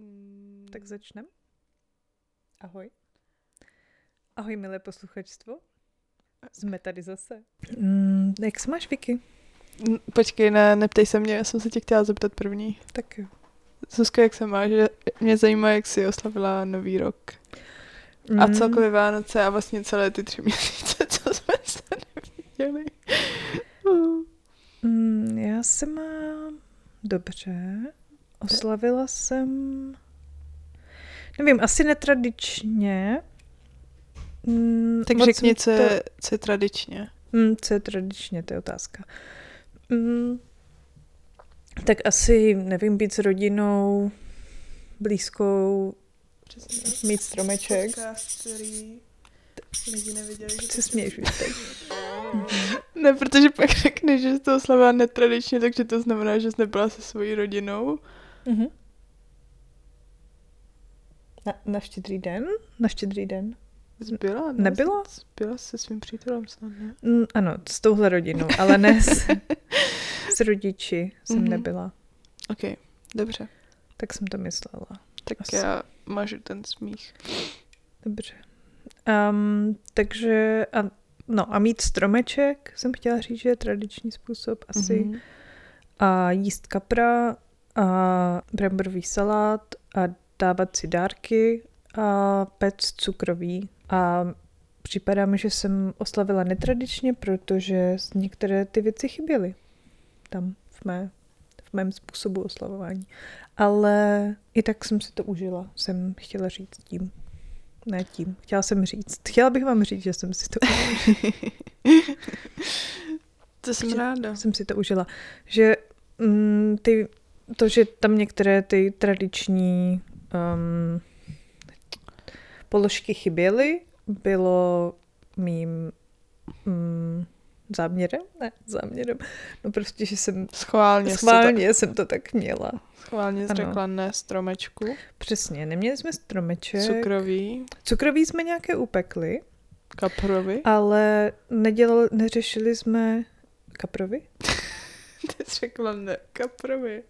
Mm, Tak začneme. Ahoj. Ahoj, milé posluchačstvo. Jsme tady zase. Mm, jak se máš, Vicky? n- Počkej, ne, neptej se mě, já jsem se tě chtěla zeptat první. Tak jo. Zuzka, jak se máš? Že Mě zajímá, jak jsi oslavila nový rok. A Mm, celkově Vánoce a vlastně celé ty tři měsíce, co jsme se neviděli. Mm, já se mám dobře. Oslavila jsem... Nevím, asi netradičně. Mm, Tak moc řekni, co je, co je tradičně. Mm, co je tradičně, to je otázka. Mm, tak asi, nevím, být s rodinou, blízkou, mít stromeček. Podcast, který lidi neviděli, Proč se směješ už teď? Ne, protože pak řekneš, že jsi to oslavila netradičně, takže to znamená, že jsi nebyla se svojí rodinou. Mhm. Na, na štědrý den? Na štědrý den? Jsi byla? Ne? Nebyla? Jsi byla se svým přítelem snad, ne? Mm, ano, s touhle rodinou, ale ne s, s rodiči jsem Mhm. nebyla. Ok, dobře. Tak jsem to myslela. Tak Asi. já mažu ten smích. Dobře. Um, takže, a, no a mít stromeček, jsem chtěla říct, že je tradiční způsob asi. Mhm. A jíst kapra a bramborový salát a dávat si dárky a pec cukrový. A připadá mi, že jsem oslavila netradičně, protože některé ty věci chyběly tam v, mé, v mém způsobu oslavování. Ale i tak jsem si to užila, jsem chtěla říct tím. Ne tím, chtěla jsem říct. Chtěla bych vám říct, že jsem si to užila. To jsem ráda. jsem si to užila. Že mm, ty, to, že tam některé ty tradiční um, položky chyběly, bylo mým mm, záměrem? Ne, záměrem. No prostě, že jsem Schválně, schválně jsem to tak měla. To, schválně jsi Ano. řekla ne stromečku. Přesně, neměli jsme stromeček. Cukrový, Cukroví jsme nějaké upekli, kaprovi. ale nedělali, neřešili jsme kaprovi? Ty jsi řekla ne kaprovi.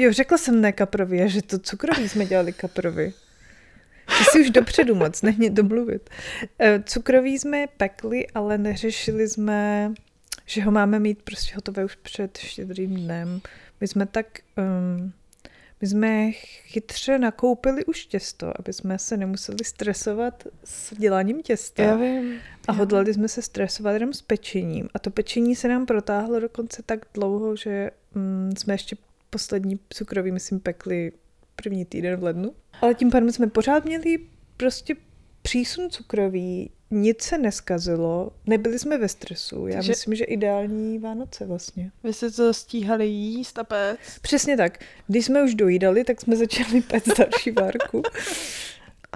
Jo, řekla jsem ne kaprovi, a že to cukroví jsme dělali kaprovi. Ty si už dopředu moc, mě domluvit. Eh, Cukroví jsme pekli, ale neřešili jsme, že ho máme mít prostě hotové už před štědrým dnem. My jsme tak, um, my jsme chytře nakoupili už těsto, aby jsme se nemuseli stresovat s děláním těsta. Já vím. A já hodlali jsme se stresovat jenom s pečením. A to pečení se nám protáhlo dokonce tak dlouho, že mm, jsme ještě poslední cukroví, myslím, pekli první týden v lednu. Ale tím pádem jsme pořád měli prostě přísun cukroví, nic se neskazilo, nebyli jsme ve stresu. Já Takže- myslím, že ideální Vánoce vlastně. Vy jste to stíhali jíst a péct. Přesně tak. Když jsme už dojídali, tak jsme začali pét další várku.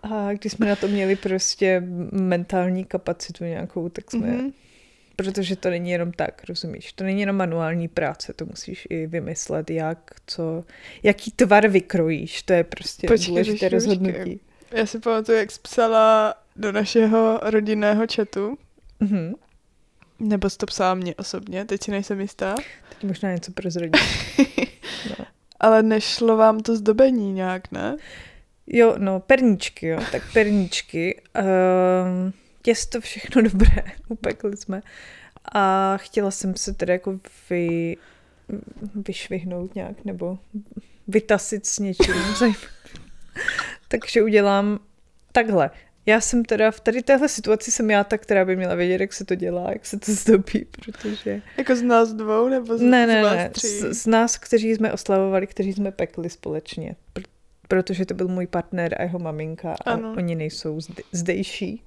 A když jsme na to měli prostě mentální kapacitu nějakou, tak jsme Mhm. Protože to není jenom tak, rozumíš? To není jenom manuální práce, to musíš i vymyslet, jak, co, jaký tvar vykrojíš, to je prostě Počkej, důležité rozhodnutí. počkej. Já si pamatuju, jak jsi psala do našeho rodinného chatu, Mhm. nebo jsi to psala mě osobně, teď si nejsem jistá, Teď možná něco prozradím. No. ale nešlo vám to zdobení nějak, ne? Jo, no, perníčky, jo, tak perníčky. Um, těsto všechno dobré, upekli jsme. A chtěla jsem se teda jako vy, vyšvihnout nějak, nebo vytasit s něčím. zajímavým. Takže udělám takhle. Já jsem teda v tady téhle situaci jsem já ta, která by měla vědět, jak se to dělá, jak se to zdobí, protože... Jako z nás dvou, nebo z, Ne, z ne, vás ne, tří? z, z nás, kteří jsme oslavovali, kteří jsme pekli společně. Pr- protože to byl můj partner a jeho maminka a Ano. oni nejsou zde, zdejší.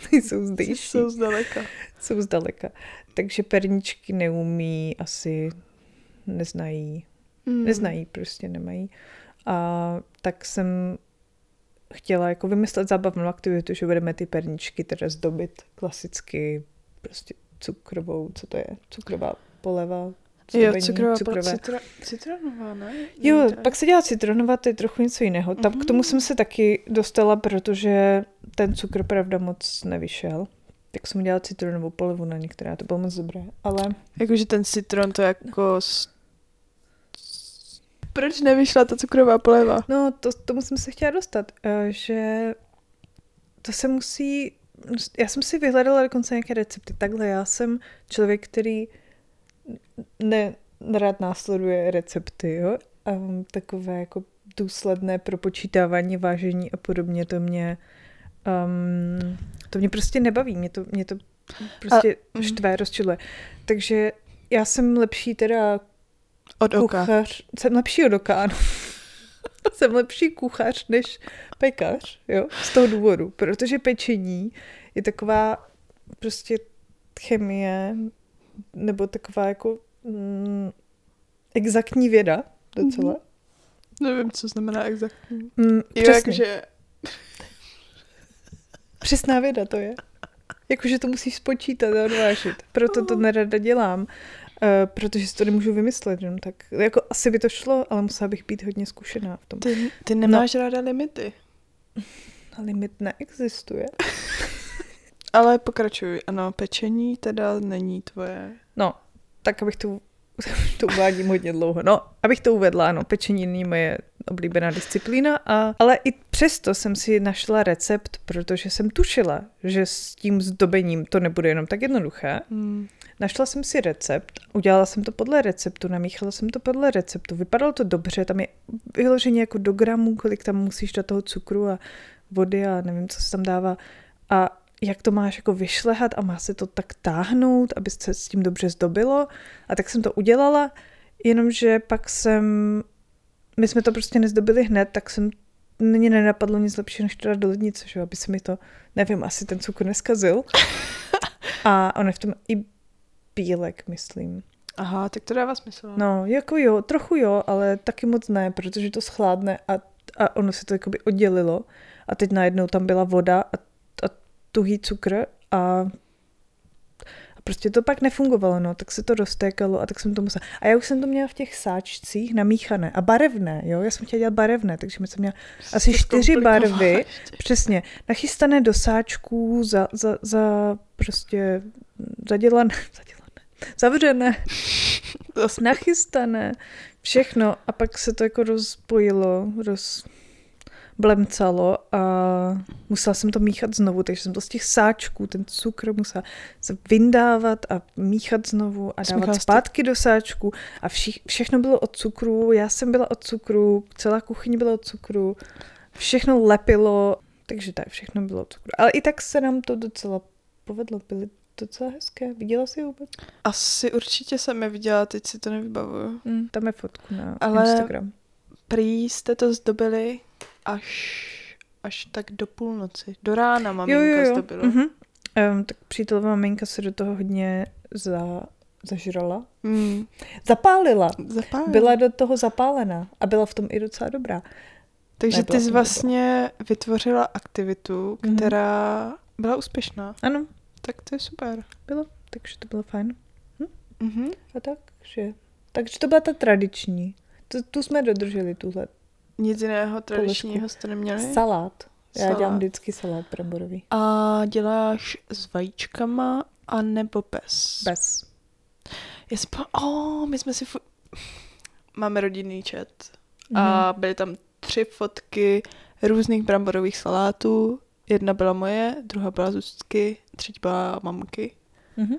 nejsou Jsi zdejší, jsou zdaleka. jsou zdaleka. Takže perničky neumí, asi neznají, Mm. neznají, prostě nemají. A tak jsem chtěla jako vymyslet zábavnou aktivitu, že budeme ty perničky teda zdobit klasicky prostě cukrovou, co to je, cukrová poleva, Jo, cukrová, cukrové. citro, citronová, ne? Jo, Někde. pak se dělá citronová, to je trochu něco jiného. Tam k tomu Mhm. jsem se taky dostala, protože ten cukr pravda moc nevyšel. Tak jsem udělala citronovou polevu na některá, to bylo moc dobré. Ale Jakože ten citron to jako... Proč nevyšla ta cukrová poleva? No, to, tomu jsem se chtěla dostat, eh, že to se musí, já jsem si vyhledala dokonce nějaké recepty. Takhle, já jsem člověk, který ne, rád následuje recepty, jo? A takové jako důsledné propočítávání, vážení a podobně, to mě um, to mě prostě nebaví, mě to, mě to prostě a, mm. štve, rozčiluje. Takže já jsem lepší teda od oka. Kuchař, jsem lepší od oka, ano. jsem lepší kuchař než pekař, jo, z toho důvodu, protože pečení je taková prostě chemie, nebo taková jako mm, exaktní věda docela. Mm-hmm. Nevím, co znamená exaktní. Mm, přesně. že... Přesná věda to je. Jakože to musíš spočítat a odvážit. Proto to nerada dělám. Uh, protože si to nemůžu vymyslet, jenom tak. Jako asi by to šlo, ale musela bych být hodně zkušená v tom. Ty, ty nemáš no. ráda limity. Limit neexistuje. ale pokračuj. Ano, pečení teda není tvoje. No, tak abych to to uvádím hodně dlouho. No, abych to uvedla, ano, pečení není moje oblíbená disciplína, a, ale i přesto jsem si našla recept, protože jsem tušila, že s tím zdobením to nebude jenom tak jednoduché. Hmm. Našla jsem si recept, udělala jsem to podle receptu, namíchala jsem to podle receptu, vypadalo to dobře, tam je vyloženě jako do gramů, kolik tam musíš do toho cukru a vody a nevím, co se tam dává. A jak to máš jako vyšlehat a má se to tak táhnout, aby se s tím dobře zdobilo. A tak jsem to udělala, jenomže pak jsem, my jsme to prostě nezdobili hned, tak jsem mě nenapadlo nic lepšího, než to dát do lednice, že? aby se mi to, nevím, asi ten cukr neskazil. A on je v tom i bílek, myslím. Aha, tak to dává smysl. No, jako jo, trochu jo, ale taky moc ne, protože to schládne a, a ono se to jakoby oddělilo. A teď najednou tam byla voda a, a tuhý cukr a prostě to pak nefungovalo, no, tak se to roztékalo a tak jsem to musela. A já už jsem to měla v těch sáčcích namíchané a barevné, jo, já jsem chtěla dělat barevné, takže jsem měla asi čtyři barvy, přesně, nachystané do sáčků, za, za, za prostě zadělané, zadělané, zavřené, nachystané, všechno. A pak se to jako rozpojilo, roz, blemcalo a musela jsem to míchat znovu, takže jsem to z těch sáčků, ten cukr musela se vyndávat a míchat znovu a dávat zpátky do sáčku a vši, všechno bylo od cukru, já jsem byla od cukru, celá kuchyň byla od cukru, všechno lepilo, takže tak, všechno bylo od cukru. Ale i tak se nám to docela povedlo, byly docela hezké. Viděla jsi je vůbec? Asi určitě jsem je viděla, teď si to nevybavuju. Mm, tam je fotku na Ale Instagram. prý jste to zdobili až, až tak do půlnoci. Do rána maminka jo, jo, jo. zdobila. Mm-hmm. Um, tak přítelová maminka se do toho hodně za, zažrala. Mm. Zapálila. zapálila. Byla do toho zapálená a byla v tom i docela dobrá. Takže Nebyla ty jsi vlastně dobrá. vytvořila aktivitu, mhm. která mm-hmm. byla úspěšná. Ano. Tak to je super. Bylo, takže to bylo fajn. Hm? Mm-hmm. A takže, takže to byla ta tradiční. Tu, tu jsme dodrželi, tuhle nic jiného tradičního jste neměli? Salát. Já salát. dělám vždycky salát bramborový. A děláš s vajíčkama a nebo bez? Bez. Já jsem oh, my jsme si fu- máme rodinný chat mm. a mhm. byly tam tři fotky různých bramborových salátů. Jedna byla moje, druhá byla Zuzky, třetí byla mamky. Mm-hmm.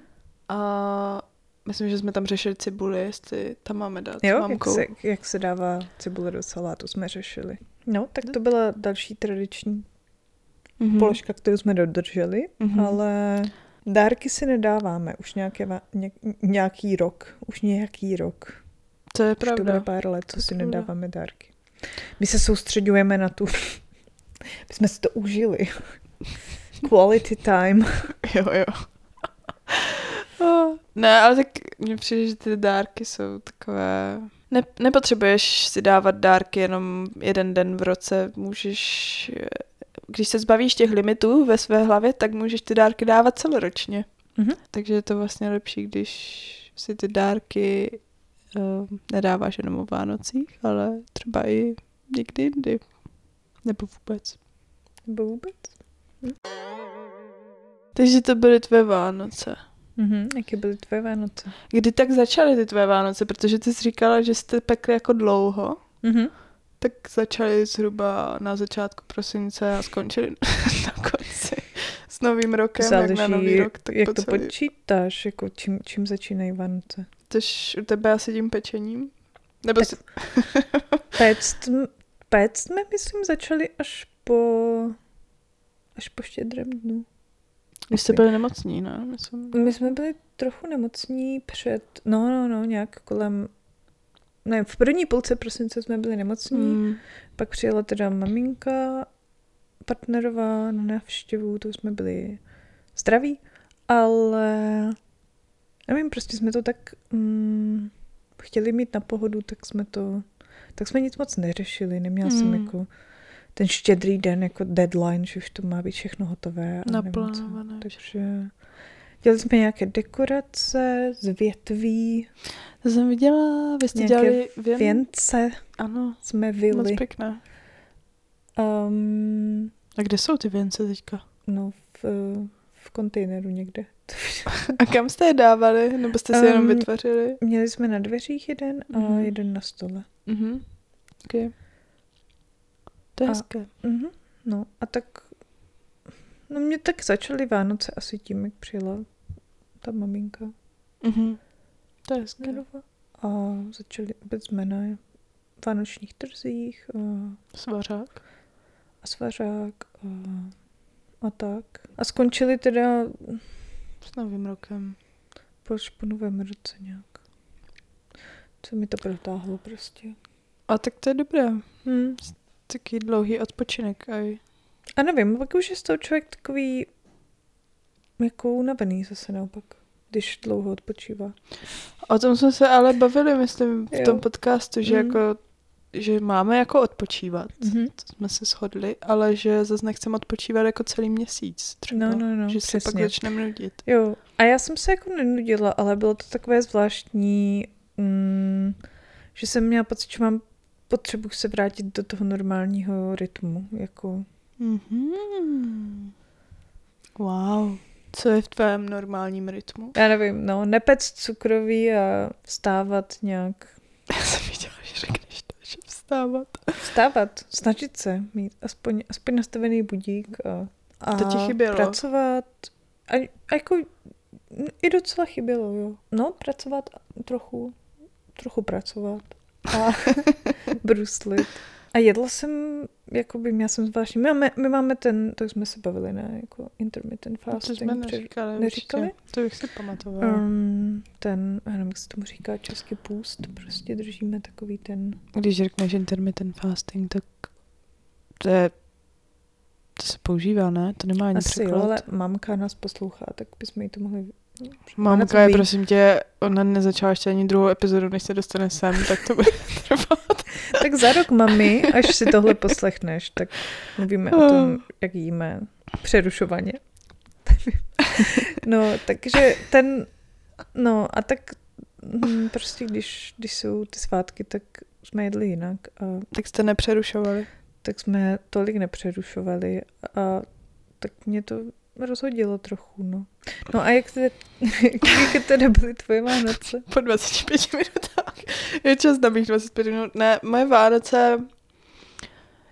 A Myslím, že jsme tam řešili cibuli, jestli tam máme dát jo, mamkou. Jak se, jak se dává cibule do salátu, jsme řešili. No, tak to byla další tradiční mm-hmm. položka, kterou jsme dodrželi, mm-hmm. ale dárky si nedáváme už nějaké, ně, nějaký rok. Už nějaký rok. To je pravda. Už to bude pár let, co si nedáváme dárky. My se soustředujeme na tu... My jsme si to užili. Quality time. jo, jo. Ne, ale tak mně přijde, že ty dárky jsou takové... Ne, nepotřebuješ si dávat dárky jenom jeden den v roce, můžeš... Když se zbavíš těch limitů ve své hlavě, tak můžeš ty dárky dávat celoročně. Mm-hmm. Takže je to vlastně lepší, když si ty dárky uh, nedáváš jenom o Vánocích, ale třeba i někdy jindy. Nebo vůbec. Nebo vůbec. Hm. Takže to byly tvé Vánoce. Mm-hmm. Jaké byly tvoje Vánoce? Kdy tak začaly ty tvoje Vánoce? Protože ty jsi říkala, že jste pekli jako dlouho. Mhm. tak začali zhruba na začátku prosince a skončili na konci s novým rokem, Záleží, jak na nový rok, tak jak po to celý. počítáš, jako čím, čím začínají Vánoce. Tož u tebe asi tím pečením? Nebo Tak- si... Péct, péct jsme, myslím, začali až po, až po štědrém dnu. Vy jste byli nemocní, ne? Myslím. My jsme byli trochu nemocní před, no, no, no, nějak kolem, ne, v první půlce prosince jsme byli nemocní, Mm. pak přijela teda maminka partnerová na návštěvu, to jsme byli zdraví, ale nevím, prostě jsme to tak mm, chtěli mít na pohodu, tak jsme to, tak jsme nic moc neřešili, neměla jsem Mm. jako ten štědrý den jako deadline, že už to má být všechno hotové. a. Naplánované. Takže dělali jsme nějaké dekorace z větví, To jsem viděla, vy jste dělali věn... věnce Ano, jsme moc vyli. pěkné. Um, A kde jsou ty věnce teďka? no, v, v kontejneru někde. A kam jste je dávali? Nebo jste si jenom Um, vytvořili? Měli jsme na dveřích jeden a Mhm. jeden na stole. Mhm. Okay. To je A- hezké. Mhm. No a tak, no mě tak začaly Vánoce asi tím, jak přijela ta maminka Mhm. To je hezké. A začali, vůbec jsme na vánočních trzích a, Svařák. a svařák a, a tak. A skončili teda S novým rokem. po novém roce nějak. Co mi to protáhlo prostě. A tak to je dobré. Hmm. Taký dlouhý odpočinek. Aj. A nevím, pak už je z toho člověk takový jako unavený zase naopak, když dlouho odpočívá. O tom jsme se ale bavili, myslím, v Jo. tom podcastu, že Mhm. jako že máme jako odpočívat, Mhm. to jsme se shodli, ale že zase nechceme odpočívat jako celý měsíc třeba. No, no, no, že se pak přesně. začneme nudit. Jo, a já jsem se jako nenudila, ale bylo to takové zvláštní, mm, že jsem měla pocit, že mám potřebu se vrátit do toho normálního rytmu, jako Mhm. Wow. Co je v tvém normálním rytmu? já nevím, no, nepec cukroví a vstávat nějak, Já jsem viděla, že řekneš to, že vstávat. vstávat, snažit se mít aspoň, aspoň nastavený budík a, a To ti chybělo? pracovat a, a jako i docela chybělo, jo. No, pracovat trochu, trochu pracovat a bruslit. A jedla jsem, jakoby měla jsem zvláštní, my máme, my máme ten, to jsme se bavili, ne, jako intermittent To fasting. jsme před- neříkali. neříkali? určitě. To bych si pamatovala. Um, ten, nevím, jak se tomu říká, český půst, prostě držíme takový ten, Když řekneš intermittent fasting, tak to je to se používá, ne? To nemá ani asi jo, překlad. ale mamka nás poslouchá, tak bychom jí to mohli... Mamka je, prosím tě, ona nezačala ještě ani druhou epizodu, než se dostane sem, tak to bude trvat. Tak za rok, mami, až si tohle poslechneš, tak mluvíme o tom, jak jíme přerušovaně. no, takže ten, no a tak hm, prostě když, když jsou ty svátky, tak jsme jedli jinak a Tak jste nepřerušovali. tak jsme tolik nepřerušovali a tak mě to rozhodilo trochu, no. No a jak, tedy, jak teda byly tvoje Vánoce? Po 25 minutách. Je čas na mých 25 minut. Ne, moje Vánoce...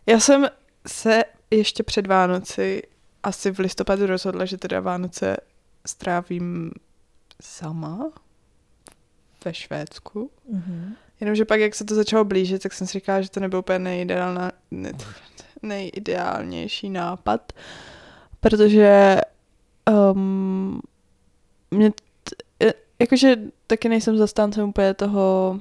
Já jsem se ještě před Vánoci asi v listopadu rozhodla, že teda Vánoce strávím sama ve Švédsku. Mhm. Jenomže pak, jak se to začalo blížit, tak jsem si říkala, že to nebyl úplně nejideálna, ne, nejideálnější nápad, protože um, mě, t, e- jakože taky nejsem zastáncem úplně toho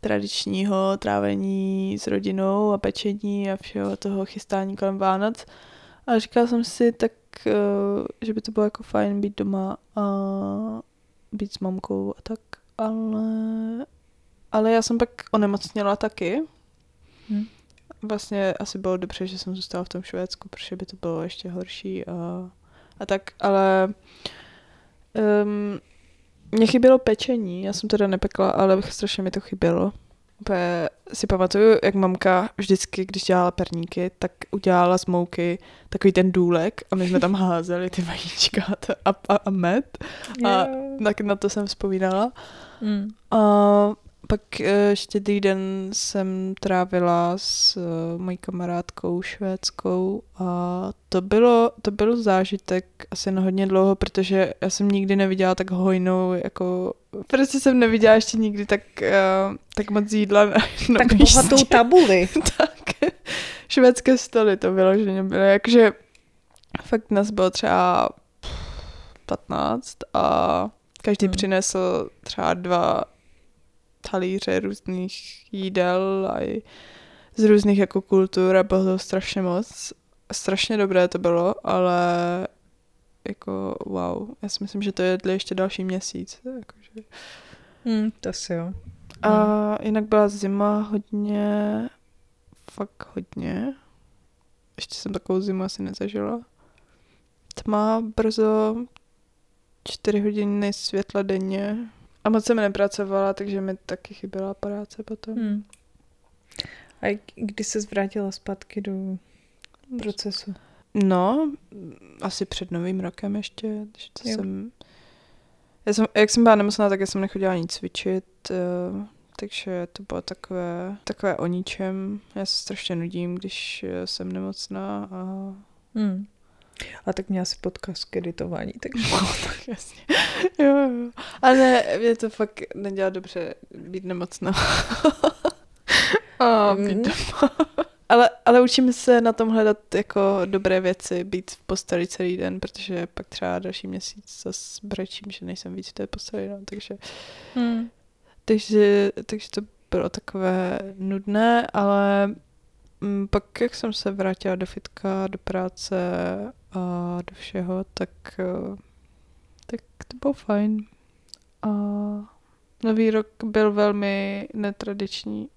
tradičního trávení s rodinou a pečení a všeho toho chystání kolem Vánoc. A říkala jsem si tak, eh, že by to bylo jako fajn být doma a být s mamkou a tak, ale, ale já jsem pak onemocněla taky. Hm. Vlastně asi bylo dobře, že jsem zůstala v tom Švédsku, protože by to bylo ještě horší a, a tak, ale um, mě chybělo pečení, já jsem teda nepekla, ale strašně mi to chybělo. Úplně si pamatuju, jak mamka vždycky, když dělala perníky, tak udělala z mouky takový ten důlek a my jsme tam házeli ty vajíčka a, a, a med. A Jo. tak na to jsem vzpomínala. Mm. A, pak eh, ještě týden jsem trávila s eh, mojí kamarádkou švédskou a to bylo, to byl zážitek asi na hodně dlouho, protože já jsem nikdy neviděla tak hojnou, jako prostě jsem neviděla ještě nikdy tak, uh, tak moc jídla na, na Tak místě. bohatou tabuli. tak švédské stoly to bylo, že byly, jakože fakt nás bylo třeba 15 a každý hmm. přinesl třeba dva talíře různých jídel a i z různých jako kultur a bylo to strašně moc. Strašně dobré to bylo, ale jako wow, já si myslím, že to jedli ještě další měsíc. Jakože. Hmm, to si jo. A jinak byla zima hodně, fakt hodně. Ještě jsem takovou zimu asi nezažila. Tma brzo, čtyři hodiny světla denně. A moc jsem nepracovala, takže mi taky chyběla práce potom. Hmm. A kdy se vrátila zpátky do procesu? No, asi před novým rokem ještě. takže To Jo. jsem, já jsem, jak jsem byla nemocná, tak já jsem nechodila nic cvičit, eh, takže to bylo takové, takové o ničem. Já se strašně nudím, když eh, jsem nemocná a Hmm. A tak měla si podcast k editování, takže... No, tak jasně. Jo, jo. Ale ne, mě to fakt nedělá dobře být nemocná. Být doma. Ale, ale učím se na tom hledat jako dobré věci, být v posteli celý den, protože pak třeba další měsíc zase brečím, že nejsem víc v té posteli, no, takže, Hmm. takže, takže to bylo takové nudné, ale pak, jak jsem se vrátila do fitka, do práce a do všeho, tak, eh, tak to bylo fajn. A nový rok byl velmi netradiční.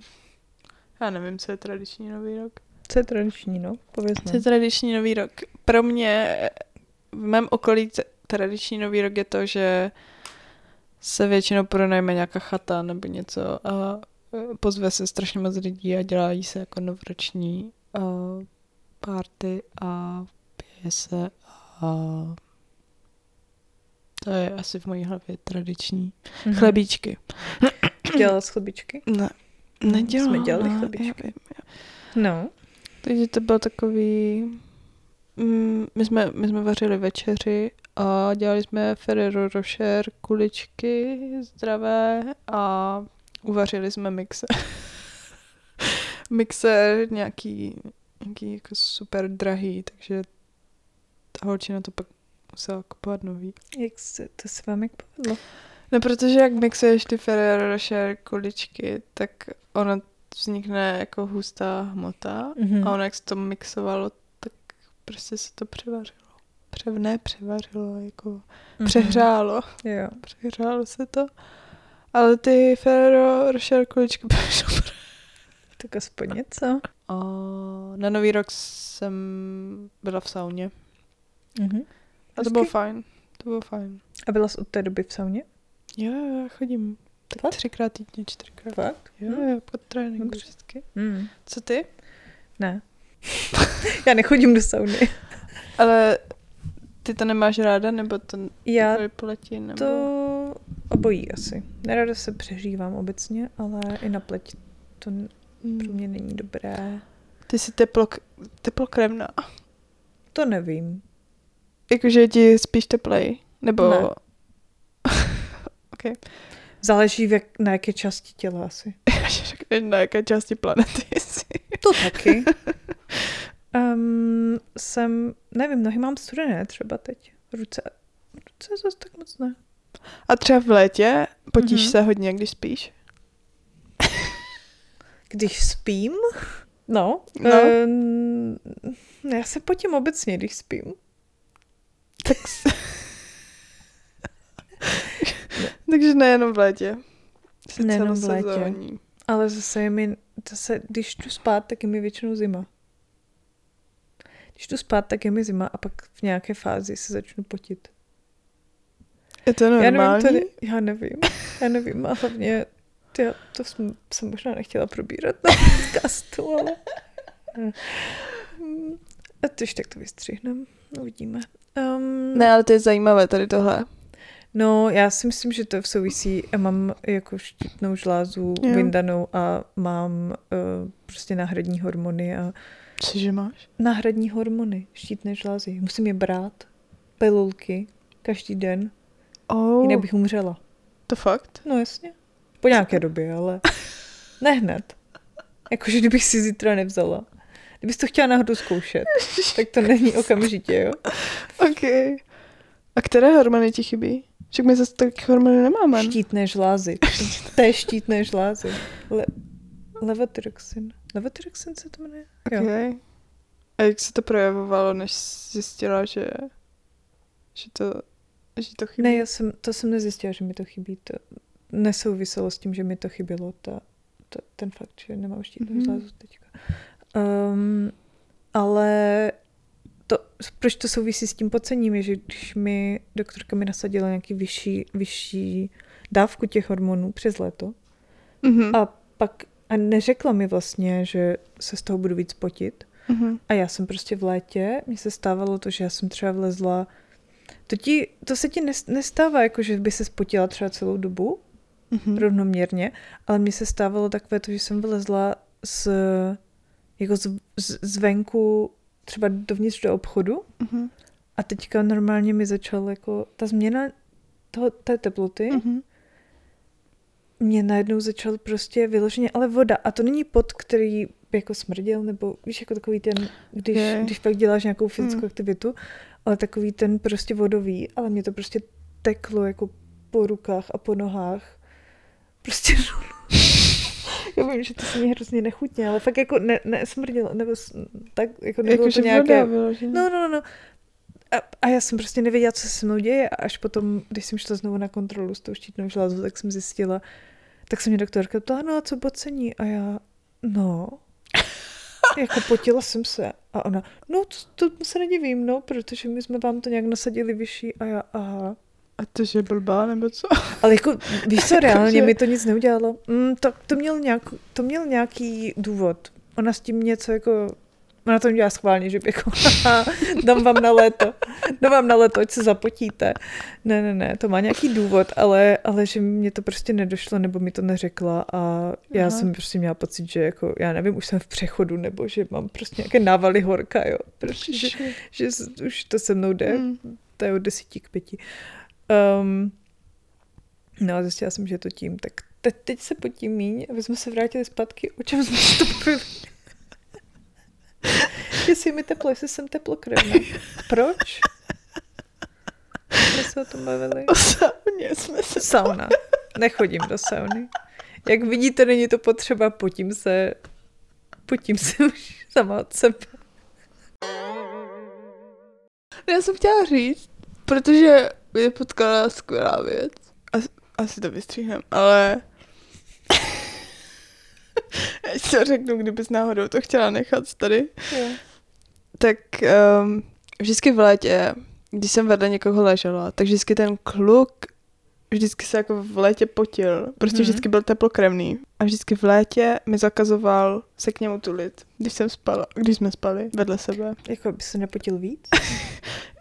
Já nevím, co je tradiční nový rok. Co je tradiční, no? Pověz Co je tradiční nový rok? Pro mě, v mém okolí tradiční nový rok je to, že se většinou pronajme nějaká chata nebo něco a pozve se strašně moc lidí a dělají se jako novoroční uh, party a pije se a to je asi v mojí hlavě tradiční. Mhm. Chlebíčky. Dělala z chlebičky? Ne, nedělala. jsme dělali já chlebíčky. vím. No. Takže to byl takový... Mm, my, jsme, my jsme vařili večeři a dělali jsme Ferrero Rocher kuličky zdravé a uvařili jsme mixer. mixer nějaký, nějaký jako super drahý, takže ta holčina to pak musela kupovat nový. Jak se, to se vám jak povedlo? No, protože jak mixuješ ty Ferrero Rocher kuličky, tak ono vznikne jako hustá hmota Mhm. a ono jak se to mixovalo, tak prostě se to převařilo. Převné převařilo, jako Mhm. přehrálo. Jo. Přehrálo se to. Ale ty Ferrero Rocher kuličky byly dobré. Tak aspoň něco. A na nový rok jsem byla v sauně. Mhm. A to bylo fajn. To bylo fajn. A byla jsi od té doby v sauně? Jo, jo, já chodím. Tak Fakt? třikrát týdně, čtyřikrát. Fakt? Jo, Hm. jo, pod trénink Dobře. vždycky. Mm. Co ty? Ne. Já nechodím do sauny. Ale ty to nemáš ráda, nebo to Já kvůli poletí? Nebo... to obojí asi. Nerada se přežívám obecně, ale i na pleť to n- Mm. pro mě není dobré. Ty jsi teplo, teplokrevná. To nevím. Jakože je ti spíš teplej? Nebo... Ne. ok. Záleží v jak, na jaké části těla asi. Na jaké části planety jsi. To taky. um, jsem, nevím, nohy mám studené třeba teď. Ruce, ruce zase tak moc ne. A třeba v létě potíš Mhm. se hodně, když spíš? Když spím? No. No. Um, já se potím obecně, když spím. Tak... s- Takže nejenom v létě. Jsi Nejenom v létě. celosezónní. Ale zase je mi, zase, když jdu spát, tak je mi většinou zima. Když jdu spát, tak je mi zima a pak v nějaké fázi se začnu potit. Je to Já nevím, normální? to, já nevím, já nevím a hlavně já, to jsem, jsem možná nechtěla probírat na podcastu, ale a tyž tak to vystřihneme, uvidíme. Um, Ne, ale to je zajímavé tady tohle. No, já si myslím, že to souvisí. Já mám jako štítnou žlázu Jo. vyndanou a mám uh, prostě náhradní hormony a Cože máš? náhradní hormony, štítné žlázy. Musím je brát, pilulky, každý den, Oh, jinak bych umřela. to fakt? No jasně. Po nějaké době, ale ne hned. Jakože kdybych si zítra nevzala. Kdybys to chtěla náhodou zkoušet, tak to není okamžitě, jo? OK. A které hormony ti chybí? Však my zase tak hormony nemáme. Štítné žlázy. To je štítné žlázy. Le- levotyroxin. Levotyroxin se to jmenuje? Jo. Okay. A jak se to projevovalo, než zjistila, že, že to, že to chybí? Ne, já jsem, to jsem nezjistila, že mi to chybí. To nesouviselo s tím, že mi to chybělo. Ta, ta, ten fakt, že nemám štítnou Mhm. žlázu teďka. Um, ale to, proč to souvisí s tím pocením, je, že když mi doktorka mi nasadila nějaký vyšší, vyšší dávku těch hormonů přes léto Mhm. a pak a neřekla mi vlastně, že se z toho budu víc potit. Mhm. A já jsem prostě v létě, mně se stávalo to, že já jsem třeba vlezla, to, ti, to se ti nes- nestává, jako že by se spotila třeba celou dobu, Mhm. rovnoměrně, ale mně se stávalo takové to, že jsem vylezla z, jako z, z, zvenku třeba dovnitř do obchodu Mhm. a teďka normálně mi začal jako ta změna toho, té teploty, Mhm. mě najednou začal prostě vyloženě, ale voda. A to není pot, který jako smrděl, nebo víš, jako takový ten, když, Je. když pak děláš nějakou fyzickou Mm. aktivitu, ale takový ten prostě vodový, ale mě to prostě teklo jako po rukách a po nohách. Prostě Já vím, že to se mi hrozně nechutně, ale fakt jako ne, ne smrdělo, nebo tak jako nebylo Jakože to nějaké... voda vyloženě. No, no, no, no. A, a já jsem prostě nevěděla, co se se mnou děje a až potom, když jsem šla znovu na kontrolu s tou štítnou žlázou, tak jsem zjistila, tak se mě doktorka ptala, no a co bocení? A já, no, jako potila jsem se. A ona, no to, to se nedivím, no, protože my jsme vám to nějak nasadili vyšší a já, aha. A to, že je blbá, nebo co? Ale jako, víš co, reálně Takže- mi to nic neudělalo. Mm, to, to, měl nějak, to měl nějaký důvod. Ona s tím něco jako... Ona to dělá schválně, že by jako dám vám na léto. Dám vám na léto, ať se zapotíte. Ne, ne, ne, to má nějaký důvod, ale, ale že mě to prostě nedošlo, nebo mi to neřekla a já Aha. jsem prostě měla pocit, že jako, já nevím, už jsem v přechodu, nebo že mám prostě nějaké návaly horka, jo. Prostě, že, že už to se mnou jde Mm. to je od desíti k pěti. Um, no a zjistila jsem, že to tím. Tak te- teď se potím míň, aby jsme se vrátili zpátky, o čem jsme vstoupili. jestli je mi teplo, jestli jsem teplokrevná. Proč? Jsme se o tom bavili. O sauně jsme se... Sauna. Nechodím do sauny. Jak vidíte, není to potřeba, potím se, potím se už sama od sebe. Já jsem chtěla říct, protože mě potkala skvělá věc. Asi, asi to vystříhnem, ale... To řeknu, kdybys náhodou to chtěla nechat tady. Jo. Tak um, vždycky v létě, když jsem vedle někoho ležela, tak vždycky ten kluk vždycky se jako v létě potil. Prostě Mhm. vždycky byl teplokrevný. A vždycky v létě mi zakazoval se k němu tulit, když jsem spala, když jsme spali vedle sebe. Jako by se nepotil víc?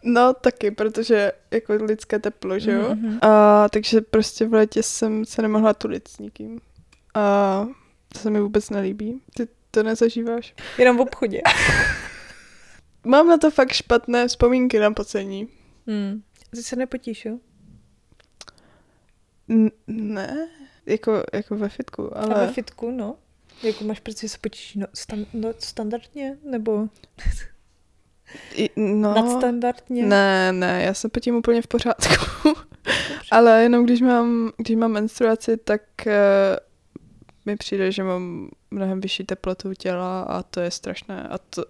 No taky, protože jako lidské teplo, že jo? Mhm. A takže prostě v létě jsem se nemohla tulit s nikým. A to se mi vůbec nelíbí. Ty to nezažíváš? Jenom v obchodě. Mám na to fakt špatné vzpomínky na pocení. Hmm. Ty se nepotíš, jo? N- ne, jako, jako ve fitku, ale... A ve fitku, no? Jako máš prostě se potíš no, stan, no, standardně? Nebo I, no, nadstandardně? ne, ne, já se potím úplně v pořádku. ale jenom když mám, když mám menstruaci, tak uh, mi přijde, že mám mnohem vyšší teplotu těla a to je strašné. A to,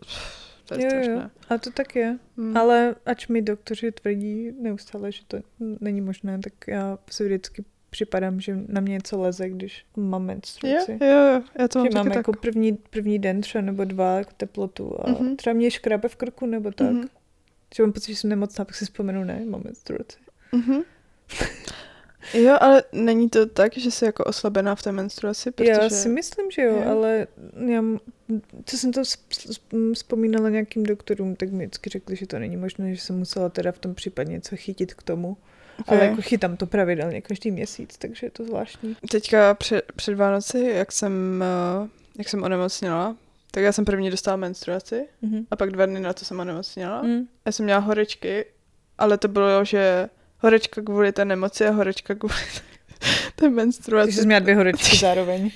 to je Jo, strašné. jo, a to tak je. Hmm. Ale ač mi doktoři tvrdí neustále, že to není možné, tak já si vždycky připadám, že na mě něco leze, když mám Jo, menstruaci. jo, jo, já to mám že mám taky jako tak. první, první den třeba nebo dva jako teplotu a Mhm. třeba mě škrábe v krku nebo tak. Mhm. Že mám pocit, že jsem nemocná, pak si vzpomenu, ne, mám menstruaci. Mhm. Jo, ale není to tak, že jsi jako oslabená v té menstruaci, protože... Já si myslím, že jo, Jo. ale já, co jsem to vzpomínala nějakým doktorům, tak mi vždycky řekli, že to není možné, že jsem musela teda v tom případě něco chytit k tomu. Ale jako chytám to pravidelně každý měsíc, takže je to zvláštní. Teďka před, před Vánoci, jak jsem, eh, jak jsem onemocněla, tak já jsem první dostala menstruaci Mhm. a pak dva dny na to jsem onemocněla. Mm. Já jsem měla horečky, ale to bylo, že horečka kvůli té nemoci a horečka kvůli té menstruaci. Takže jsi měla dvě horečky zároveň.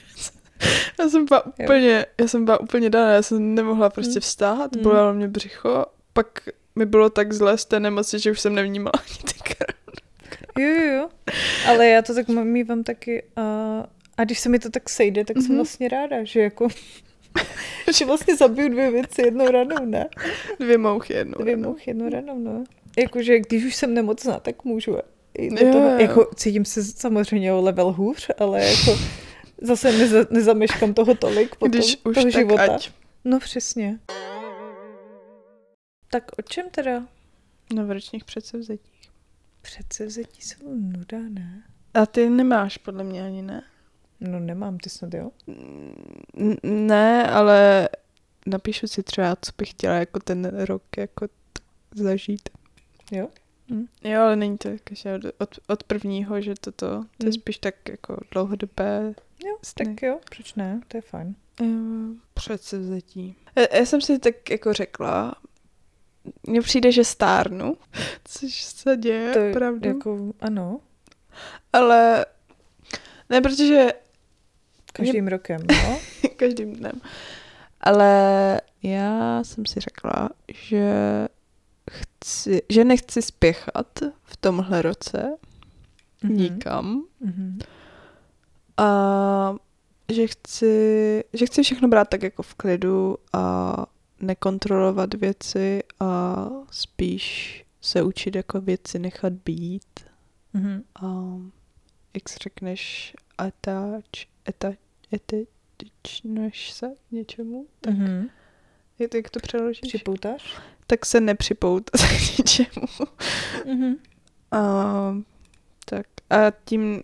Já jsem byla úplně, já jsem byla úplně daná, já jsem nemohla prostě Mm. vstát, Mm. bolelo mě břicho, pak mi bylo tak zle z té nemoci, že už jsem nevnímala ani ty. Jo, jo, jo. Ale já to tak mývám taky. A, a když se mi to tak sejde, tak jsem Mhm. vlastně ráda, že jako... že vlastně zabiju dvě věci jednou ranou, ne? Dvě mouchy jednou. Dvě ranou. mouchy jednou ranou, no. Jakože když už jsem nemocná, tak můžu. Do toho, jako cítím se samozřejmě o level hůř, ale jako zase neza, nezameškám toho tolik potom, Když už toho tak života. ať. No přesně. Tak o čem teda? Na vrčních předsevzetích. Předsevzetí jsou nuda, ne? A ty nemáš podle mě ani ne? No nemám, ty snad jo? N- ne, ale napíšu si třeba, co bych chtěla jako ten rok jako t- zažít. Jo? Hm. Jo, ale není to jako, že od, od, od prvního, že toto, to je Hm. spíš tak jako dlouhodobé Jo, sny. tak jo, proč ne? To je fajn. Jo, předsevzetí. Já, já jsem si tak jako řekla, mně přijde, že stárnu, což se děje, To je opravdu. jako, ano, Ale ne, protože každým rokem, no. každým dnem. Ale já jsem si řekla, že chci, že nechci spěchat v tomhle roce Mhm. nikam Mhm. a že chci, že chci všechno brát tak jako v klidu a nekontrolovat věci a spíš se učit jako věci nechat být Mhm. a jak se řekneš attach, attach, attachneš se k něčemu, tak Mhm. Jak, jak to přeložíš? Připoutáš? tak se nepřipoutat k ničemu. Mhm. A, tak a tím,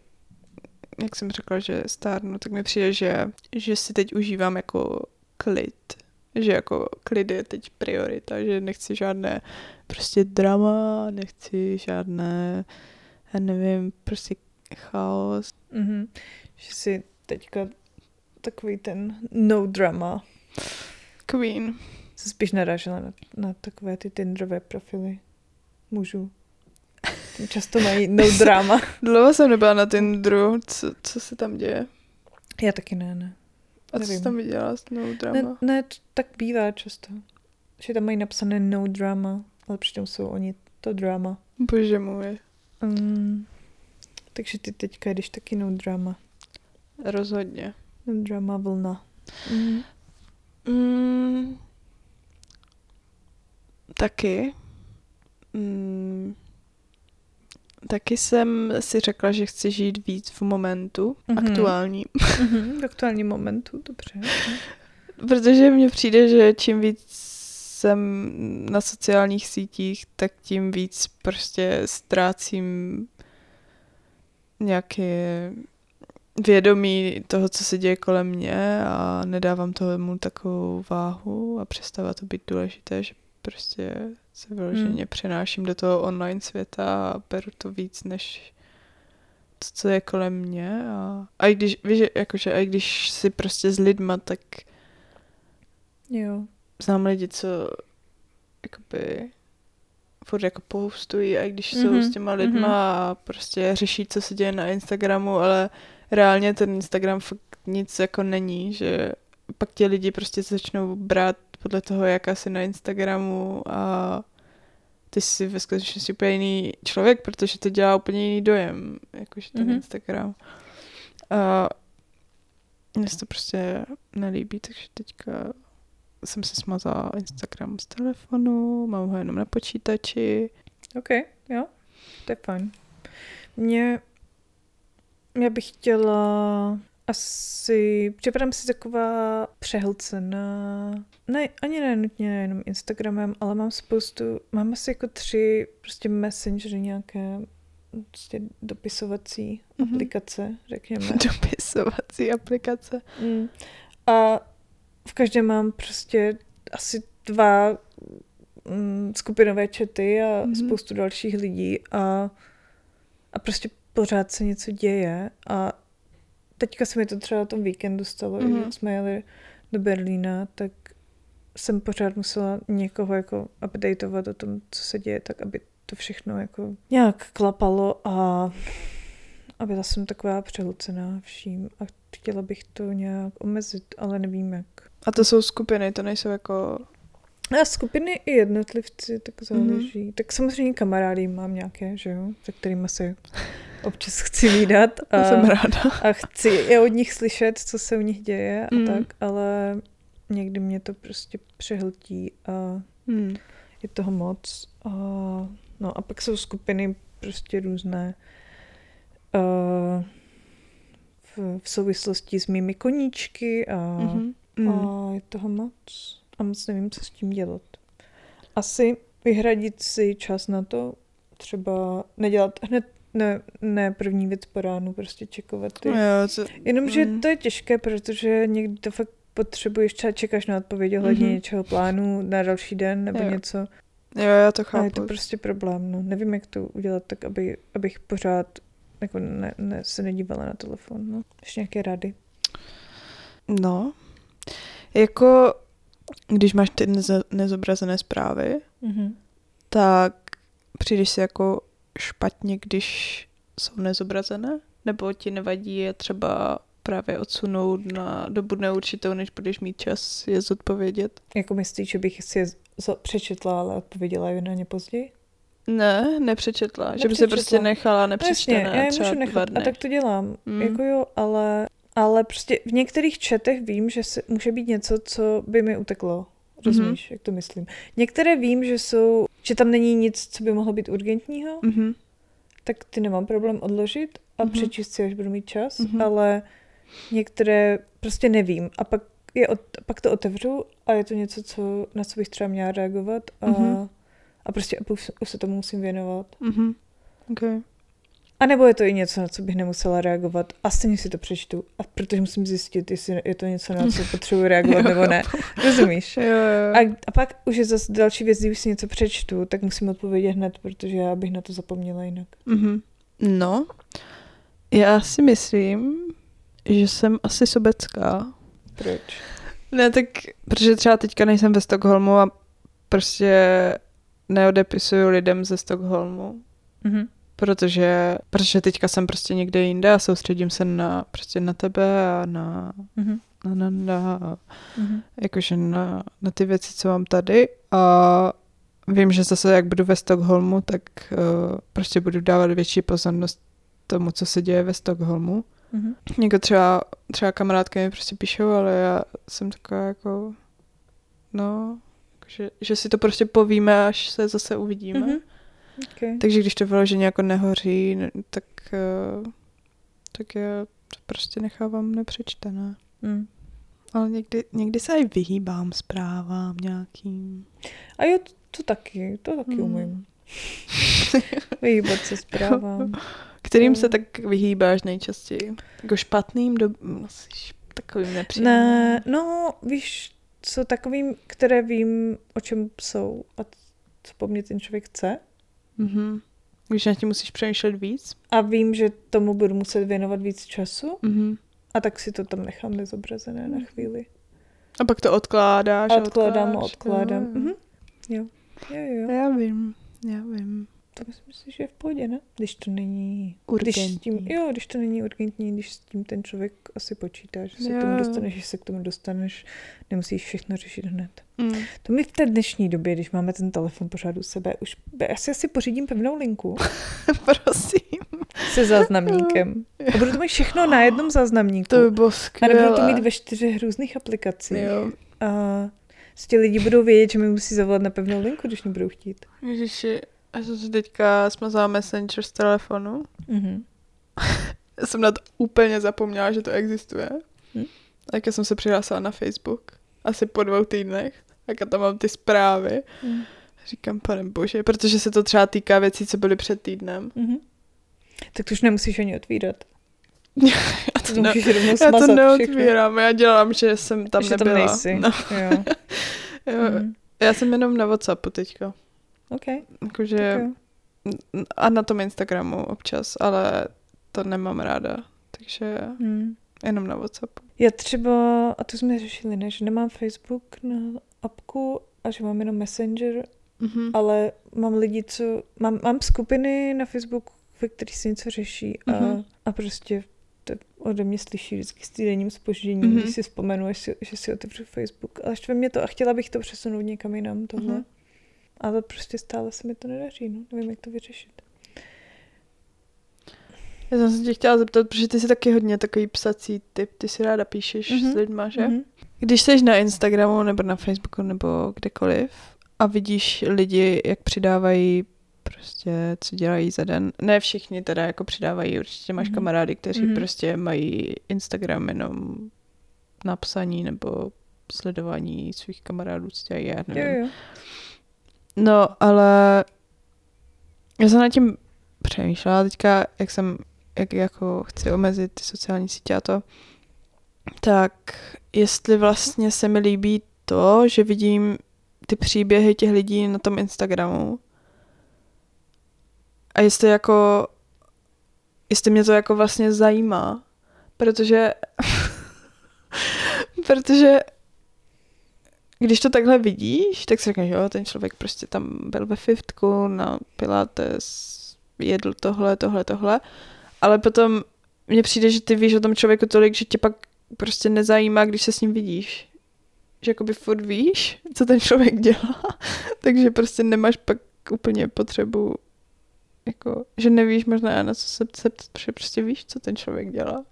jak jsem řekla, že stárnu, tak mi přijde, že, že si teď užívám jako klid. Že jako klid je teď priorita, že nechci žádné prostě drama, nechci žádné, já nevím, prostě chaos. Mhm. Že jsi teďka takový ten no drama. Queen. Se spíš narážela na, na takové ty Tinderové profily mužů. Často mají no drama. Dlouho jsem nebyla na Tinderu, co, co se tam děje? Já taky ne, ne. A co jsi Nevím. tam viděla s no drama? Ne, ne, tak bývá často. Že tam mají napsané no drama, ale přitom jsou oni to drama. Bože můj. Um, takže ty teďka jdeš taky no drama. Rozhodně. No drama vlna. Mm. Mm, taky. Mm, taky jsem si řekla, že chci žít víc v momentu Mhm. mm-hmm. aktuální. Mhm, v aktuálním momentu, dobře. Protože mně přijde, že čím víc jsem na sociálních sítích, tak tím víc prostě ztrácím nějaké vědomí toho, co se děje kolem mě a nedávám tomu takovou váhu a přestává to být důležité, že prostě se vyloženě Hmm. přenáším do toho online světa a beru to víc než to, co je kolem mě a, a i když, víš, že jakože, a i když si prostě s lidma, tak Jo. znám lidi, co jakoby furt jako postují a i když mm-hmm. jsou Mhm, s těma lidma mhm. a prostě řeší, co se děje na Instagramu, ale reálně ten Instagram fakt nic jako není, že pak ti lidi prostě začnou brát podle toho, jaká jsi na Instagramu a ty jsi ve skutečnosti úplně jiný člověk, protože to dělá úplně jiný dojem, jakože ten Mhm. mm-hmm. Instagram. A mně se to prostě nelíbí, takže teďka jsem si smazala Instagram z telefonu, mám ho jenom na počítači. OK, jo, to je fajn. Mě, já bych chtěla asi, připadám si taková přehlcená, ne, ani ne nutně jenom Instagramem, ale mám spoustu, mám asi jako tři prostě messengery nějaké prostě dopisovací Mhm. aplikace, řekněme. Dopisovací aplikace. Mm. A v každém mám prostě asi dva mm, skupinové čety a Mhm. mm-hmm. spoustu dalších lidí a a prostě pořád se něco děje a teďka se mi to třeba na tom víkendu stalo, mm-hmm. že jsme jeli do Berlína, tak jsem pořád musela někoho jako updateovat o tom, co se děje, tak aby to všechno jako nějak klapalo a a byla jsem taková přehlcená vším a chtěla bych to nějak omezit, ale nevím jak. A to jsou skupiny, to nejsou jako... A skupiny i jednotlivci, tak záleží. Mm-hmm. Tak samozřejmě kamarády mám nějaké, že jo, se kterými se občas chci výdat. A, jsem ráda. A chci i od nich slyšet, co se u nich děje a mm. tak, ale někdy mě to prostě přehltí a mm. je toho moc. A, no a pak jsou skupiny prostě různé uh, v, v souvislosti s mými koníčky a, mm-hmm. a je toho moc. A moc nevím, co s tím dělat. Asi vyhradit si čas na to, třeba nedělat hned ne, ne první věc po ránu, prostě čekovat ty. Jo, co... Jenomže mm. to je těžké, protože někdy to fakt potřebuješ, třeba čekáš na odpověď ohledně mm-hmm. něčeho plánu na další den nebo jo. něco. Jo, já to chápu. A je to prostě problém, no. Nevím, jak to udělat tak, aby, abych pořád jako ne, ne, se nedívala na telefon, no. Ještě nějaké rady? No, jako když máš ty neze, nezobrazené zprávy, mm-hmm. tak přijdeš si jako špatně, když jsou nezobrazené? Nebo ti nevadí je třeba právě odsunout na dobu neurčitou, než budeš mít čas je zodpovědět? Jako myslíš, že bych si je přečetla, ale odpověděla je na ně později? Ne, nepřečetla. nepřečetla. Že by se prostě nechala nepřečtené Jasně, já je můžu nechat a tak to dělám. Mm. Jako jo, ale, ale prostě v některých četech vím, že se, může být něco, co by mi uteklo. Rozumíš, mm-hmm. jak to myslím. Některé vím, že jsou, že tam není nic, co by mohlo být urgentního, mm-hmm. tak ty nemám problém odložit a mm-hmm. přečíst si, až budu mít čas, mm-hmm. ale některé prostě nevím. A pak, je, pak to otevřu a je to něco, co, na co bych třeba měla reagovat a mm-hmm a prostě už, už se tomu musím věnovat. Mm-hmm. Okay. A nebo je to i něco, na co bych nemusela reagovat a stejně si to přečtu, a protože musím zjistit, jestli je to něco, na co potřebuji reagovat nebo ne. Rozumíš? Jo, jo. A, a pak už je zase další věc, když si něco přečtu, tak musím odpovědět hned, protože já bych na to zapomněla jinak. Mm-hmm. No, já si myslím, že jsem asi sobecká. Proč? Ne, tak protože třeba teďka nejsem ve Stockholmu a prostě neodepisuju lidem ze Stockholmu. Mm-hmm. Protože, protože teďka jsem prostě někde jinde a soustředím se na, prostě na tebe a na, mm-hmm. na, na, na mm-hmm. jakože na, na ty věci, co mám tady a vím, že zase jak budu ve Stockholmu, tak uh, prostě budu dávat větší pozornost tomu, co se děje ve Stockholmu. Mm-hmm. Někdo třeba, třeba kamarádky mi prostě píšou, ale já jsem taková jako, no, že, že si to prostě povíme, až se zase uvidíme. Mm-hmm. Okay. Takže když to vyloženě jako nehoří, tak, uh, tak já to prostě nechávám nepřečtené. Mm. Ale někdy, někdy se i vyhýbám zprávám nějakým. A jo, to, to taky, to taky mm. umím. Vyhýbat se zprávám. Kterým se tak vyhýbáš nejčastěji? Jako špatným, do... asi takovým nepříjemným? Ne, no, víš, co takovým, které vím, o čem jsou a co po mně ten člověk chce. Mm-hmm. Když na tím musíš přemýšlet víc. A vím, že tomu budu muset věnovat víc času. Mm-hmm. A tak si to tam nechám nezobrazené na chvíli. A pak to odkládáš. Odkládám odkládám. Jo. Mm-hmm. Jo. jo, jo. Já vím, já vím to myslím si, že je v pohodě, ne? Když to není... Urgentní. Když tím, jo, když to není urgentní, když s tím ten člověk asi počítá, že se jo. k tomu dostaneš, že se k tomu dostaneš, nemusíš všechno řešit hned. Mm. To mi v té dnešní době, když máme ten telefon pořád u sebe, už asi asi pořídím pevnou linku. Prosím. Se záznamníkem. A budu to mít všechno na jednom záznamníku. To by bylo skvělé. A nebudu to mít ve čtyřech různých aplikacích. Jo. A prostě lidi budou vědět, že mi musí zavolat na pevnou linku, když nebudou chtít. Ježiši, já jsem si teďka smazala Messenger z telefonu. Mm-hmm. já jsem na to úplně zapomněla, že to existuje. Mm. Tak já jsem se přihlásila na Facebook. Asi po dvou týdnech. Tak já tam mám ty zprávy. Mm. Říkám, pane bože, protože se to třeba týká věcí, co byly před týdnem. Mm-hmm. Tak to už nemusíš ani otvírat. já to, ne, já to neotvírám, všechno. já dělám, že jsem tam že nebyla. Tam nejsi. No. jo. jo. Mm. Já jsem jenom na Whatsappu teďka. OK. Jakože, A na tom Instagramu občas, ale to nemám ráda. Takže Hmm. jenom na WhatsAppu. Já třeba, a to jsme řešili, ne, že nemám Facebook na apku a že mám jenom Messenger, Mhm. ale mám lidi, co... Mám, mám skupiny na Facebooku, ve kterých se něco řeší a, Mhm. a prostě to ode mě slyší vždycky s týdenním spožděním, Mhm. když si vzpomenu, až si, že si otevřu Facebook. Ale štve mě to a chtěla bych to přesunout někam jinam tohle. Mhm. Ale prostě stále se mi to nedaří, no. Nevím, jak to vyřešit. Já jsem se tě chtěla zeptat, protože ty jsi taky hodně takový psací typ, ty si ráda píšeš Mhm. s lidma, že? Mhm. Když jsi na Instagramu nebo na Facebooku nebo kdekoliv a vidíš lidi, jak přidávají prostě, co dělají za den. Ne všichni teda jako přidávají, určitě máš Mhm. kamarády, kteří Mhm. prostě mají Instagram jenom na psaní nebo sledování svých kamarádů, co dělají, já nevím. Jo, jo. No, ale já jsem nad tím přemýšlela teďka, jak jsem, jak jako chci omezit ty sociální sítě a to, tak jestli vlastně se mi líbí to, že vidím ty příběhy těch lidí na tom Instagramu a jestli jako, jestli mě to jako vlastně zajímá, protože protože když to takhle vidíš, tak si řekneš, jo, ten člověk prostě tam byl ve fifthku na pilates, jedl tohle, tohle, tohle, ale potom mně přijde, že ty víš o tom člověku tolik, že tě pak prostě nezajímá, když se s ním vidíš. Že jakoby furt víš, co ten člověk dělá, takže prostě nemáš pak úplně potřebu, jako, že nevíš možná na co se ptat, protože prostě víš, co ten člověk dělá.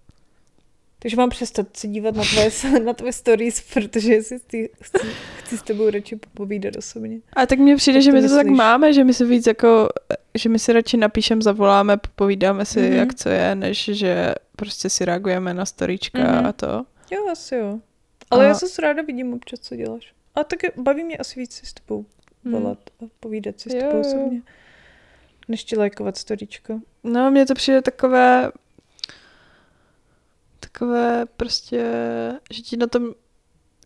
Takže mám přestat se dívat na tvoje, na tvoje stories, protože si ty, chci, chci s tebou radši popovídat osobně. A tak mně přijde, že my to tak myslíš? máme, že my si víc jako, že my si radši napíšem, zavoláme, povídáme si, Mhm. mm-hmm. jak co je, než že prostě si reagujeme na storíčka Mhm. mm-hmm. a to. Jo, asi jo. Ale A- já zase ráda vidím občas, co děláš. A tak baví mě asi víc si s tebou volat a povídat si s tebou jo. osobně. Než ti lajkovat storíčko. No, mně to přijde takové, takové prostě, že ti na tom,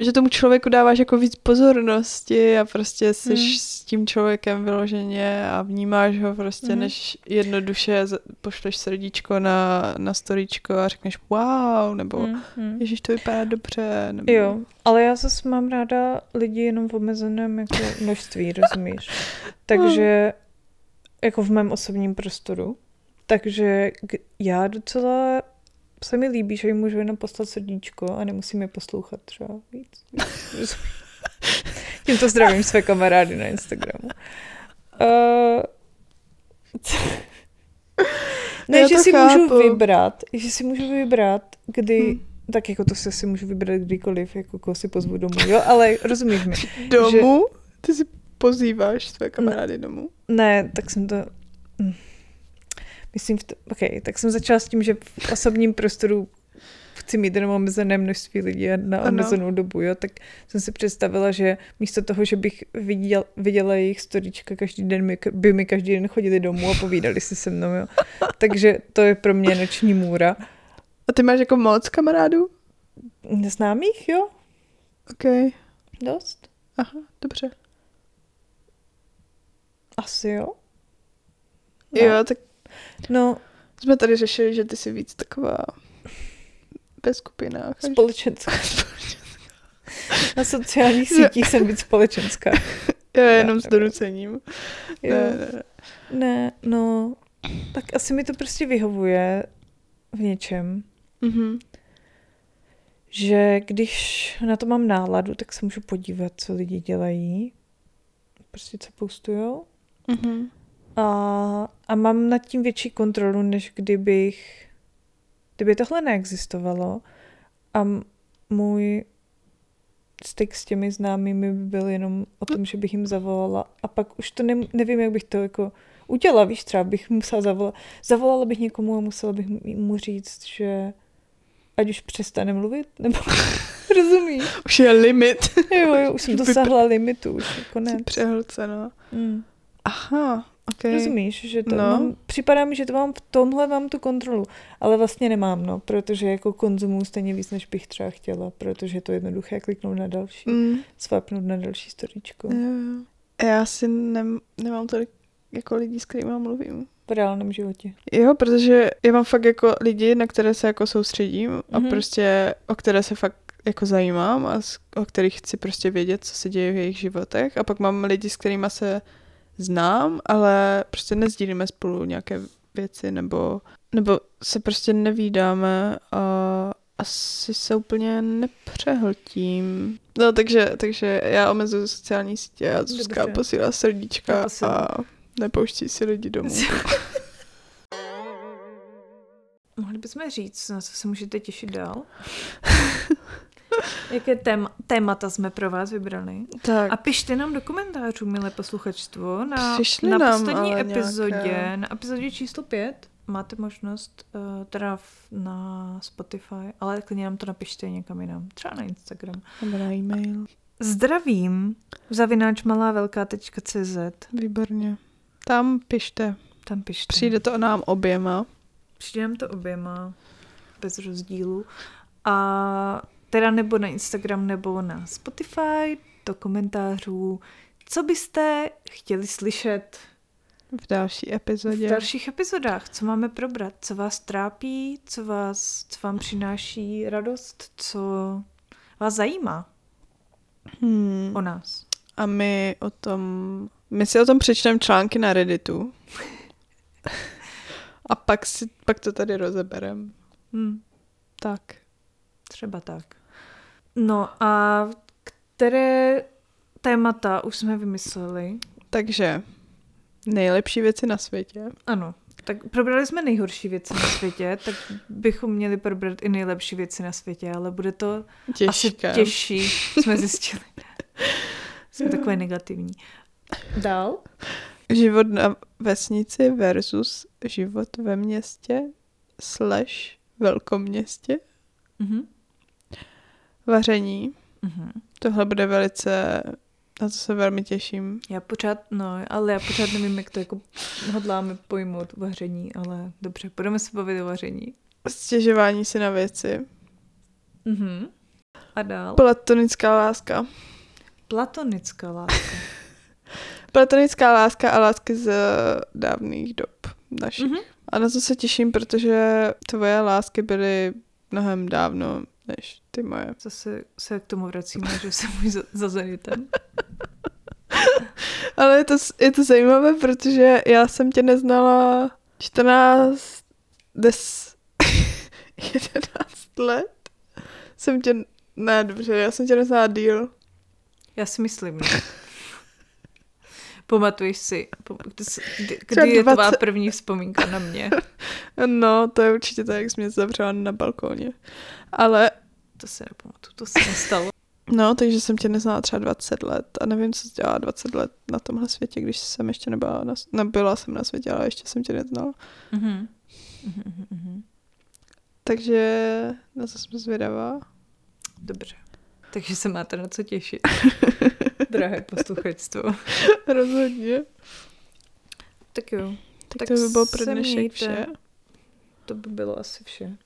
že tomu člověku dáváš jako víc pozornosti a prostě jsi Hmm. s tím člověkem vyloženě a vnímáš ho prostě, Mhm. než jednoduše pošleš srdíčko na, na storíčko a řekneš wow, nebo Mm, mm. Ježíš, to vypadá dobře. Nebo... Jo, ale já zase mám ráda lidi jenom v omezeném jako množství, rozumíš? Takže jako v mém osobním prostoru. Takže já docela se mi líbí, že jim můžu jenom poslat srdíčko a nemusím je poslouchat třeba víc. víc. Tímto zdravím své kamarády na Instagramu. Uh, ne, Já že si chápu. můžu vybrat, že si můžu vybrat, kdy, Hmm. tak jako to se si můžu vybrat kdykoliv, jako koho si pozvu domů, jo, ale rozumíš mi. Domů? Ty si pozýváš své kamarády domů? Ne, tak jsem to... Myslím, v to, OK, tak jsem začala s tím, že v osobním prostoru chci mít jenom omezené množství lidí a na Ano. omezenou dobu, jo, tak jsem si představila, že místo toho, že bych viděl, viděla jejich storička každý den, mi, by mi každý den chodili domů a povídali si se mnou, jo. Takže to je pro mě noční můra. A ty máš jako moc kamarádů? Neznámých, jo? OK. Dost? Aha, dobře. Asi jo. No. Jo, tak No, jsme tady řešili, že ty jsi víc taková ve skupinách. společenská. Na sociálních sítích jsem víc společenská. Jo, jenom s donucením. Jo. Ne, ne, ne. No, tak asi mi to prostě vyhovuje v něčem, Mhm. že když na to mám náladu, tak se můžu podívat, co lidi dělají, prostě co postujou Mhm. A, a mám nad tím větší kontrolu, než kdybych, kdyby tohle neexistovalo a můj styk s těmi známými by byl jenom o tom, že bych jim zavolala a pak už to ne, nevím, jak bych to jako udělala, víš, třeba bych musela zavolat, zavolala bych někomu a musela bych mu říct, že ať už přestane mluvit, nebo rozumíš? Už je limit. Jo, jo, už jsem dosáhla limitu, už je Jsi konec. přehlcena. Mm. Aha, ok. Rozumíš, že to No. mám, připadá mi, že to mám v tomhle mám tu kontrolu, ale vlastně nemám, no, protože jako konzumuju stejně víc, než bych třeba chtěla, protože je to jednoduché kliknout na další, Mm. swapnout na další storičko. Jo, jo. Já si nem, nemám tolik jako lidí, s kterými mluvím. V reálném životě. Jo, protože já mám fakt jako lidi, na které se jako soustředím a Mhm. prostě o které se fakt jako zajímám a o kterých chci prostě vědět, co se děje v jejich životech. A pak mám lidi, s kterými se znám, ale prostě nezdílíme spolu nějaké věci nebo, nebo se prostě nevídáme a asi se úplně nepřehltím. No, takže, takže já omezuju sociální sítě a Zuzka Dobře. posílá srdíčka a nepouští si lidi domů. Mohli bychom říct, na co se můžete těšit dál? Jaké téma, témata jsme pro vás vybrali? tak. A pište nám do komentářů, milé posluchačstvo, na, Přišly na nám poslední epizodě, nějaké. na epizodě číslo 5, máte možnost, uh, teda v, na Spotify, ale klidně nám to napište někam jinam, třeba na Instagram. Nebo na e-mail. Zdravím, zavináč malávelká.cz, Výborně. Tam pište. tam pište. Přijde to nám oběma. Přijde nám to oběma, bez rozdílu. A teda nebo na Instagram, nebo na Spotify, do komentářů, co byste chtěli slyšet V další epizodě. v dalších epizodách, co máme probrat, co vás trápí, co, vás, co vám přináší radost, co vás zajímá Hmm. o nás. A my o tom... My si o tom přečteme články na Redditu. A pak, si, pak to tady rozeberem. Hm, Tak. třeba tak. No a které témata už jsme vymysleli? Takže nejlepší věci na světě. Ano, tak probrali jsme nejhorší věci na světě, tak bychom měli probrat i nejlepší věci na světě, ale bude to Těžké. asi těžší, jsme zjistili. Jsme takové negativní. Dál? Život na vesnici versus život ve městě slash velkoměstě. Mhm. Vaření. Mhm. Tohle bude velice, na to se velmi těším. Já pořád, no, ale já pořád nevím, jak to jako hodláme pojmout vaření, ale dobře, budeme se bavit o vaření. Stěžování si na věci. Mhm. A dál? Platonická láska. Platonická láska. Platonická láska a lásky z dávných dob našich. Mhm. A na to se těším, protože tvoje lásky byly mnohem dávno než ty moje. Zase se k tomu vracíme, že jsem můj za, za Zenitem. Ale je to, je to zajímavé, protože já jsem tě neznala 14, des, 11 let. Jsem tě, ne, dobře, já jsem tě neznala díl. Já si myslím, ne? Pamatuješ si, kdy, kdy, je tvá 20 první vzpomínka na mě? No, to je určitě tak, jak jsi mě zavřela na balkóně. Ale, To se nepamatuju, to se nestalo. no, takže jsem tě neznala třeba 20 let a nevím, co dělala 20 let na tomhle světě, když jsem ještě nebyla na, nebyla jsem na světě, ale ještě jsem tě neznala. Mhm. Mhm, mhm, mhm. Takže na co jsem zvědavá. Dobře. Takže se máte na co těšit. Drahé posluchačstvo. Rozhodně. Tak jo, Tak, Tak to by bylo pro dnešek vše. to by bylo asi vše.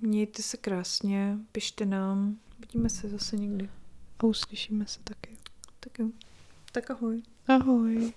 Mějte se krásně, pište nám, vidíme se zase někdy. A uslyšíme se taky. Tak jo, tak ahoj. Ahoj.